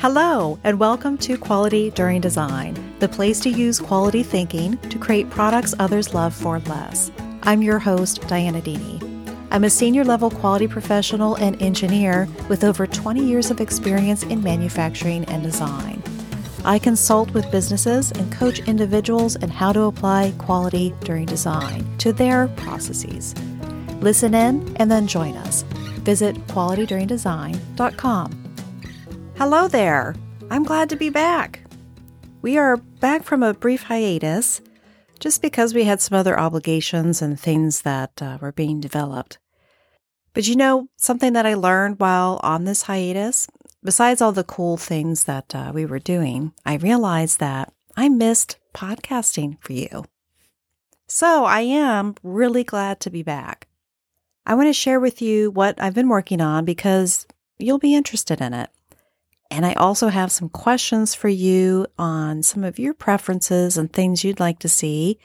Hello, and welcome to Quality During Design, the place to use quality thinking to create products others love for less. I'm your host, Dianna Deeney. I'm a senior level quality professional and engineer with over 20 years of experience in manufacturing and design. I consult with businesses and coach individuals in how to apply quality during design to their processes. Listen in and then join us. Visit qualityduringdesign.com. Hello there. I'm glad to be back. We are back from a brief hiatus just because we had some other obligations and things that uh, were being developed. But you know, something that I learned while on this hiatus, besides all the cool things that uh, we were doing, I realized that I missed podcasting for you. So I am really glad to be back. I want to share with you what I've been working on because you'll be interested in it. And I also have some questions for you on some of your preferences and things you'd like to see.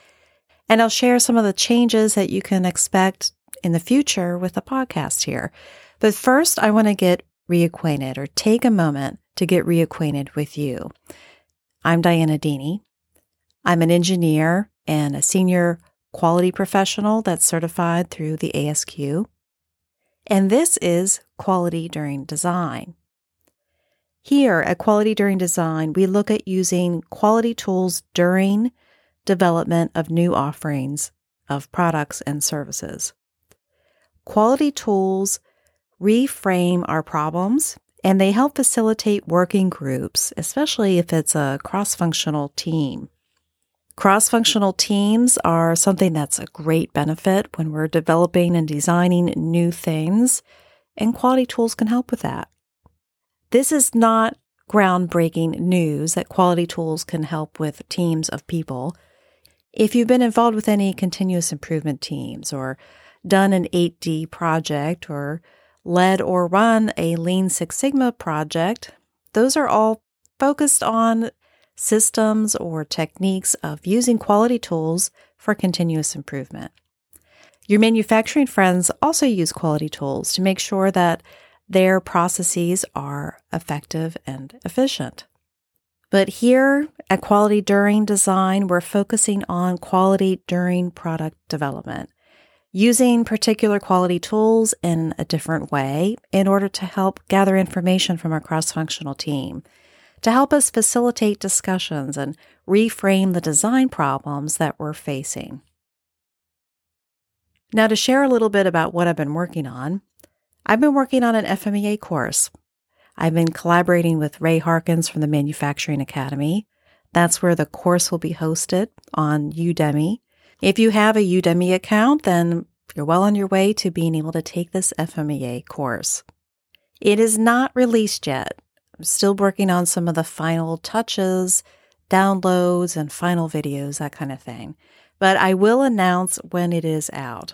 And I'll share some of the changes that you can expect in the future with the podcast here. But first, I want to get reacquainted or take a moment to get reacquainted with you. I'm Dianna Deeney. I'm an engineer and a senior quality professional that's certified through the ASQ. And this is Quality During Design. Here at Quality During Design, we look at using quality tools during development of new offerings of products and services. Quality tools reframe our problems and they help facilitate working groups, especially if it's a cross functional team. Cross functional teams are something that's a great benefit when we're developing and designing new things, and quality tools can help with that. This is not groundbreaking news that quality tools can help with teams of people. If you've been involved with any continuous improvement teams or done an 8D project or led or run a Lean Six Sigma project, those are all focused on systems or techniques of using quality tools for continuous improvement. Your manufacturing friends also use quality tools to make sure that their processes are effective and efficient. But here at Quality During Design, we're focusing on quality during product development, using particular quality tools in a different way in order to help gather information from our cross functional team, to help us facilitate discussions and reframe the design problems that we're facing. Now, to share a little bit about what I've been working on, I've been working on an FMEA course. I've been collaborating with Ray Harkins from the Manufacturing Academy. That's where the course will be hosted on Udemy. If you have a Udemy account, then you're well on your way to being able to take this FMEA course. It is not released yet. I'm still working on some of the final touches, downloads, and final videos, that kind of thing. But I will announce when it is out.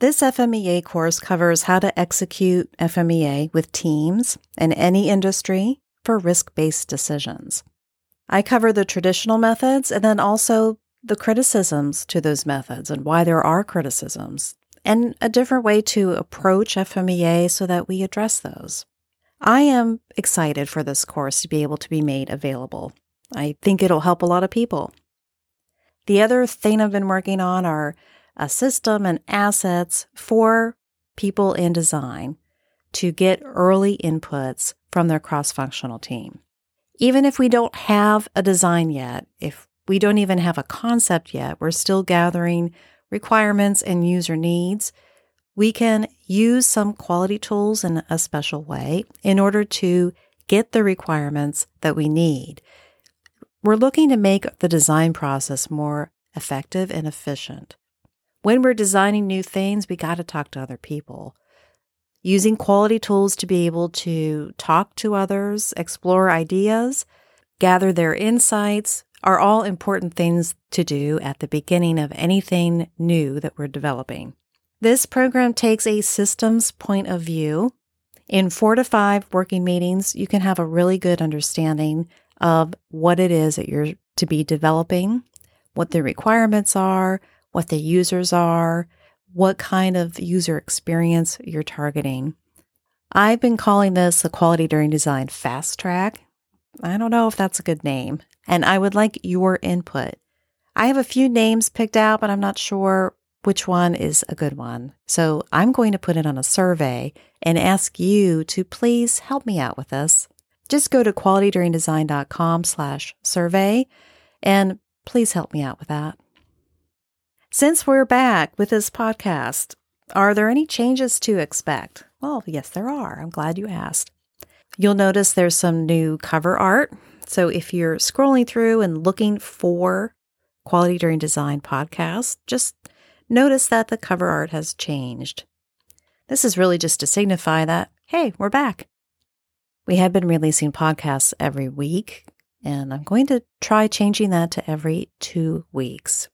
This FMEA course covers how to execute FMEA with teams in any industry for risk based decisions. I cover the traditional methods and then also the criticisms to those methods and why there are criticisms, and a different way to approach FMEA so that we address those. I am excited for this course to be able to be made available. I think it'll help a lot of people. The other thing I've been working on are a system and assets for people in design to get early inputs from their cross functional team. Even if we don't have a design yet, if we don't even have a concept yet, we're still gathering requirements and user needs. We can use some quality tools in a special way in order to get the requirements that we need. We're looking to make the design process more effective and efficient. When we're designing new things, we got to talk to other people. Using quality tools to be able to talk to others, explore ideas, gather their insights are all important things to do at the beginning of anything new that we're developing. This program takes a systems point of view. In four to five working meetings, you can have a really good understanding of what it is that you're to be developing, what the requirements are, what the users are, what kind of user experience you're targeting. I've been calling this the quality during design fast track I don't know if that's a good name, and I would like your input. I have a few names picked out, but I'm not sure which one is a good one. So I'm going to put it on a survey and ask you to please help me out with this. Just go to qualityduringdesign.com slash survey and please help me out with that. Since we're back with this podcast, are there any changes to expect? Well, yes, there are. I'm glad you asked. You'll notice there's some new cover art. So if you're scrolling through and looking for Quality During Design podcast, just notice that the cover art has changed. This is really just to signify that, hey, we're back. We have been releasing podcasts every week, and I'm going to try changing that to every two weeks.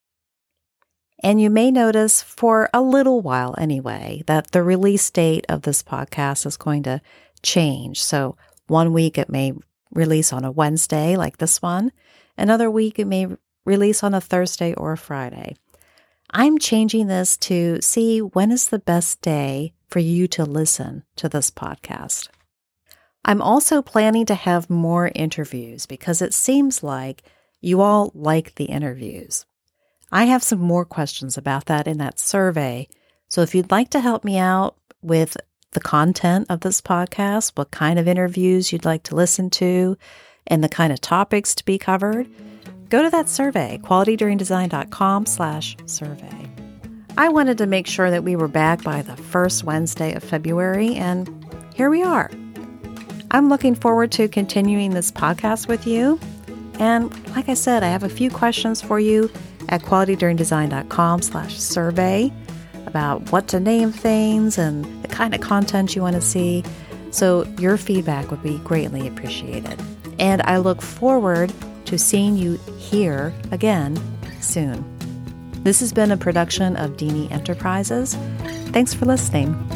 And you may notice for a little while anyway that the release date of this podcast is going to change. So one week it may release on a Wednesday, like this one. Another week it may release on a Thursday or a Friday. I'm changing this to see when is the best day for you to listen to this podcast. I'm also planning to have more interviews because it seems like you all like the interviews. I have some more questions about that in that survey. So if you'd like to help me out with the content of this podcast, what kind of interviews you'd like to listen to, and the kind of topics to be covered, go to that survey, qualityduringdesign.com slash survey. I wanted to make sure that we were back by the first Wednesday of February, and here we are. I'm looking forward to continuing this podcast with you. And like I said, I have a few questions for you at qualityduringdesign.com slash survey about what to name things and the kind of content you want to see. So your feedback would be greatly appreciated. And I look forward to seeing you here again soon. This has been a production of Deeney Enterprises. Thanks for listening.